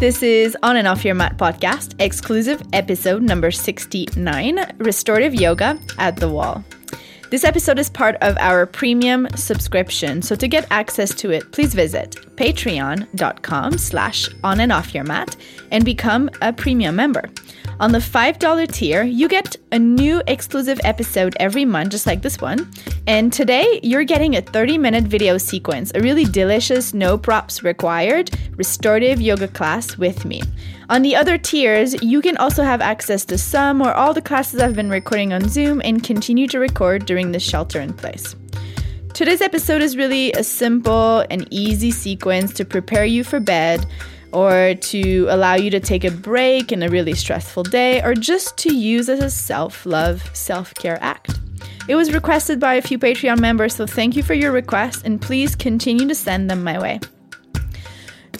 This is On and Off Your Mat podcast, exclusive episode number 69 Restorative Yoga at the Wall. This episode is part of our premium subscription. So to get access to it, please visit patreon.com slash on and off your mat and become a premium member. On the $5 tier, you get a new exclusive episode every month, just like this one. And today, you're getting a 30 minute video sequence, a really delicious, no props required restorative yoga class with me. On the other tiers, you can also have access to some or all the classes I've been recording on Zoom and continue to record during the shelter in place. Today's episode is really a simple and easy sequence to prepare you for bed or to allow you to take a break in a really stressful day, or just to use as a self love, self care act. It was requested by a few Patreon members, so thank you for your request and please continue to send them my way.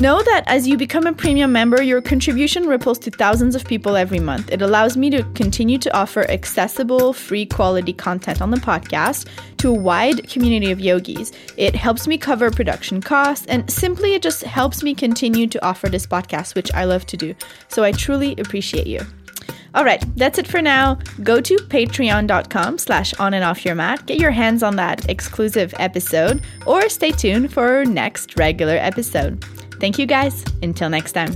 Know that as you become a premium member, your contribution ripples to thousands of people every month. It allows me to continue to offer accessible, free quality content on the podcast to a wide community of yogis. It helps me cover production costs and simply it just helps me continue to offer this podcast, which I love to do. So I truly appreciate you. All right, that's it for now. Go to patreon.com slash on and off your mat. Get your hands on that exclusive episode or stay tuned for our next regular episode. Thank you guys. Until next time.